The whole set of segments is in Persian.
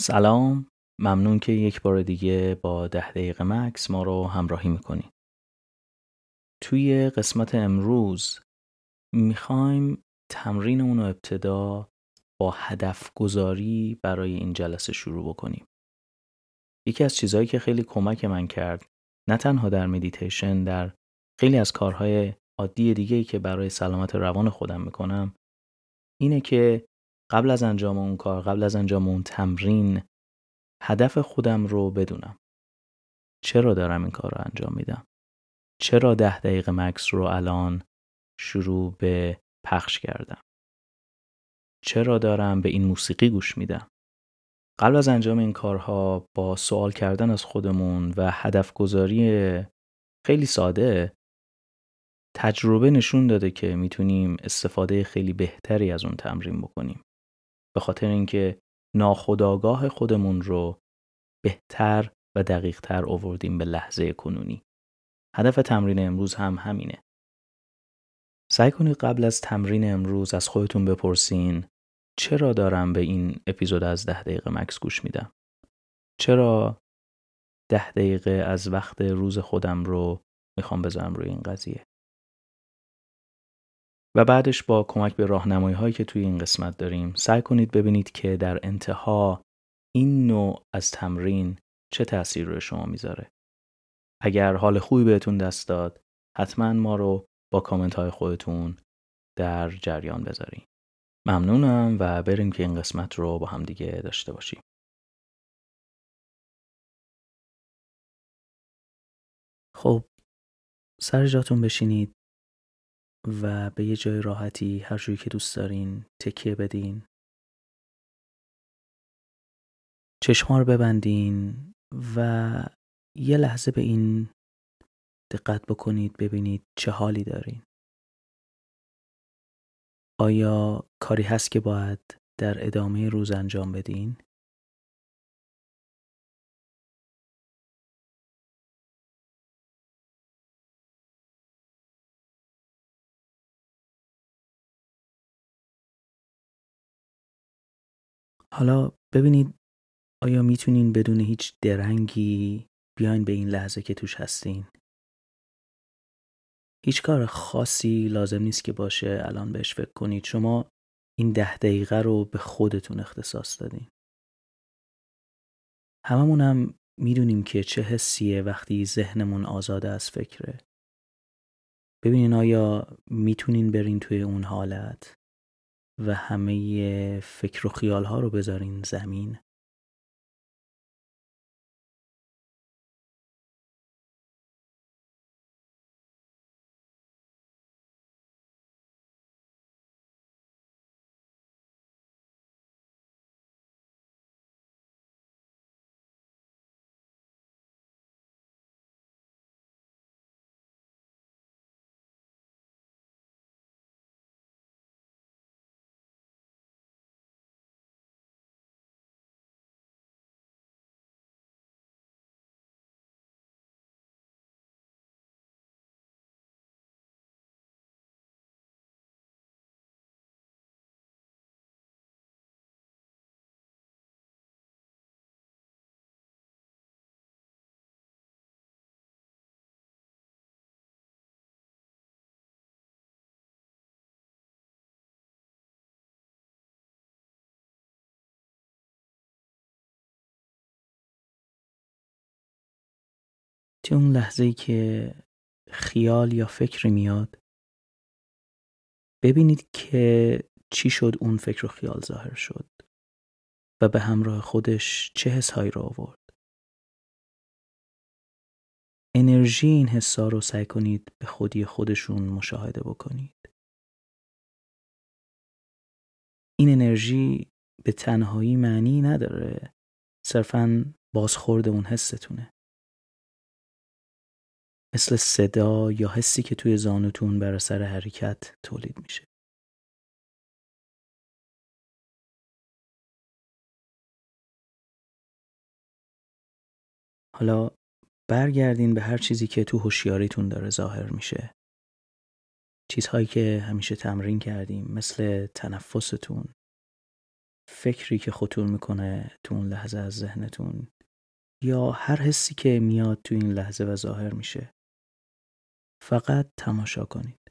سلام. ممنون که یک بار دیگه با ده دقیقه مکس ما رو همراهی می‌کنی. توی قسمت امروز می‌خوایم تمرین اون ابتدا با هدف گذاری برای این جلسه شروع بکنیم. یکی از چیزهایی که خیلی کمک من کرد نه تنها در مدیتیشن در خیلی از کارهای عادی دیگه که برای سلامت روان خودم می‌کنم اینه که قبل از انجام اون کار قبل از انجام اون تمرین هدف خودم رو بدونم. چرا دارم این کار رو انجام میدم؟ چرا ده دقیقه مکس رو الان شروع به پخش کردم؟ چرا دارم به این موسیقی گوش میدم؟ قبل از انجام این کارها با سوال کردن از خودمون و هدف گذاری خیلی ساده تجربه نشون داده که می‌تونیم استفاده خیلی بهتری از اون تمرین بکنیم. به خاطر اینکه ناخداگاه خودمون رو بهتر و دقیقتر آوردیم به لحظه کنونی. هدف تمرین امروز هم همینه. سعی کنید قبل از تمرین امروز از خودتون بپرسین چرا دارم به این اپیزود از ده دقیقه مکس گوش میدم؟ چرا ده دقیقه از وقت روز خودم رو می‌خوام بذارم روی این قضیه؟ و بعدش با کمک به راهنمایی هایی که توی این قسمت داریم سعی کنید ببینید که در انتها این نوع از تمرین چه تأثیر روی شما می‌ذاره. اگر حال خوبی بهتون دست داد حتما ما رو با کامنت های خودتون در جریان بذارین. ممنونم و بریم که این قسمت رو با هم دیگه داشته باشیم. خب سر جاتون بشینید. و به یه جای راحتی هر جوری که دوست دارین تکیه بدین چشما رو ببندین و یه لحظه به این دقت بکنید ببینید چه حالی دارین آیا کاری هست که باید در ادامه روز انجام بدین؟ حالا ببینید آیا می‌تونین بدون هیچ درنگی بیاین به این لحظه که توش هستین؟ هیچ کار خاصی لازم نیست که باشه الان بهش فکر کنید. شما این ده دقیقه رو به خودتون اختصاص دادین. هممون هم می‌دونیم که چه حسیه وقتی ذهنمون آزاده از فکره. ببینین آیا می‌تونین برین توی اون حالت؟ و همه فکر و خیال ها رو بذارین زمین. توی اون لحظه که خیال یا فکری میاد؟ ببینید که چی شد اون فکر و خیال ظاهر شد و به همراه خودش چه حسهایی رو آورد. انرژی این حسا رو سعی کنید به خودی خودشون مشاهده بکنید. این انرژی به تنهایی معنی نداره صرفا بازخورد اون حستونه. مثل صدا یا حسی که توی زانوتون بر اثر حرکت تولید میشه. حالا برگردین به هر چیزی که تو هوشیاریتون داره ظاهر میشه. چیزهایی که همیشه تمرین کردیم مثل تنفستون فکری که خطور می‌کنه تو اون لحظه از ذهنتون یا هر حسی که میاد تو این لحظه و ظاهر میشه فقط تماشا کنید.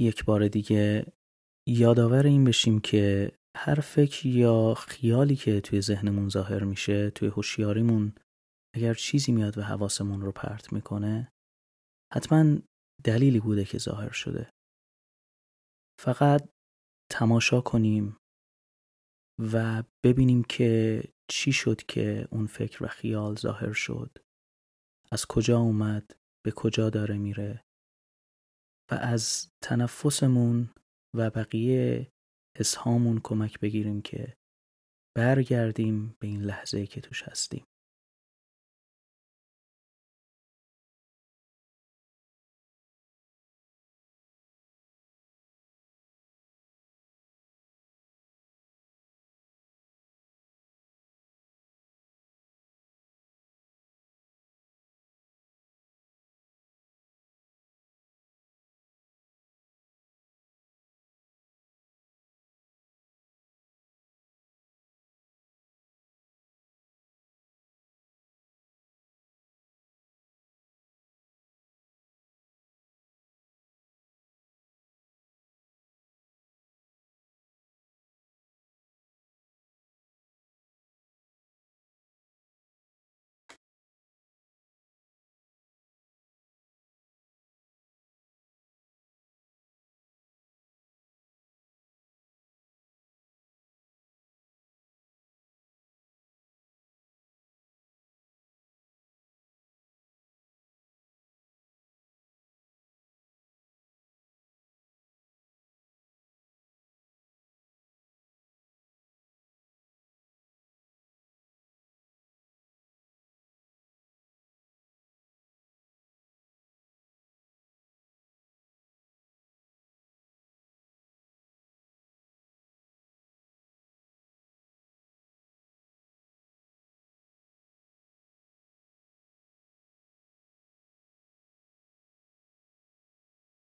یک بار دیگه یادآور این بشیم که هر فکر یا خیالی که توی ذهنمون ظاهر میشه توی هوشیاریمون اگر چیزی میاد و حواسمون رو پرت می‌کنه حتما دلیلی بوده که ظاهر شده. فقط تماشا کنیم و ببینیم که چی شد که اون فکر و خیال ظاهر شد. از کجا اومد؟ به کجا داره میره؟ و از تنفسمون و بقیه حسهامون کمک بگیریم که برگردیم به این لحظه که توش هستیم.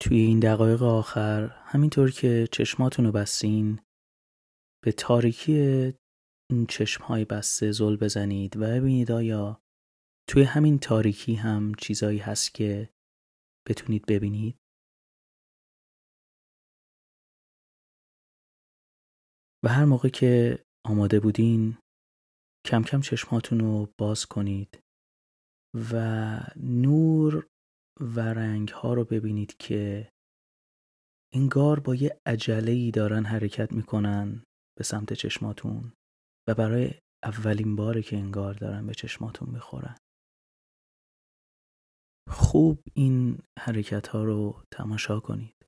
توی این دقایق آخر همینطور که چشماتون رو بستین به تاریکی این چشمهای بسته زل بزنید و ببینید آیا توی همین تاریکی هم چیزایی هست که بتونید ببینید. و هر موقع که آماده بودین کم کم چشماتون رو باز کنید و نور و رنگ ها رو ببینید که انگار با یه عجله دارن حرکت می‌کنن به سمت چشماتون و برای اولین باره که انگار دارن به چشماتون می‌خورن. خوب این حرکت ها رو تماشا کنید.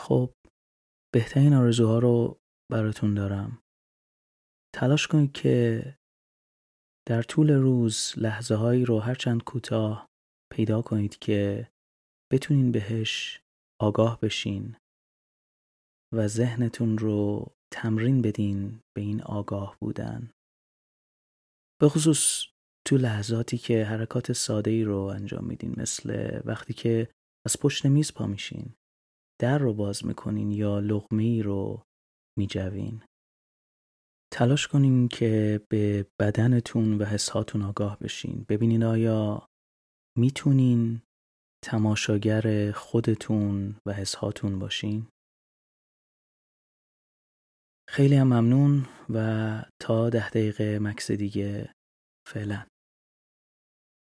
خب بهترین آرزوها رو براتون دارم. تلاش کنید که در طول روز لحظه هایی رو هرچند کوتاه پیدا کنید که بتونین بهش آگاه بشین و ذهنتون رو تمرین بدین به این آگاه بودن. به خصوص تو لحظاتی که حرکات ساده ای رو انجام میدین مثل وقتی که از پشت میز پا میشین. در رو باز می‌کنین یا لغمه ای رو میجوین؟ تلاش کنین که به بدنتون و حساتون آگاه بشین. ببینین آیا می‌تونین تماشاگر خودتون و حساتون باشین؟ خیلی هم ممنون و تا ده دقیقه مکس دیگه فعلا.